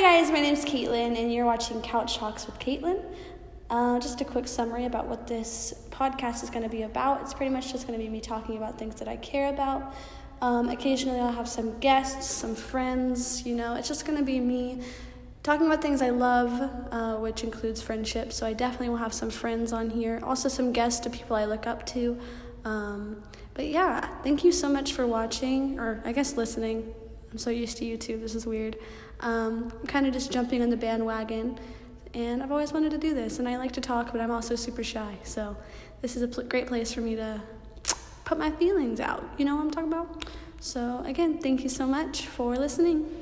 Hi guys, my name is Caitlin, and you're watching Couch Talks with Caitlin. Uh, just a quick summary about what this podcast is going to be about. It's pretty much just going to be me talking about things that I care about. Um, occasionally, I'll have some guests, some friends. You know, it's just going to be me talking about things I love, uh, which includes friendship. So I definitely will have some friends on here. Also, some guests to people I look up to. Um, but yeah, thank you so much for watching, or I guess listening. I'm so used to YouTube, this is weird. Um, I'm kind of just jumping on the bandwagon, and I've always wanted to do this, and I like to talk, but I'm also super shy, so this is a pl- great place for me to put my feelings out. You know what I'm talking about? So, again, thank you so much for listening.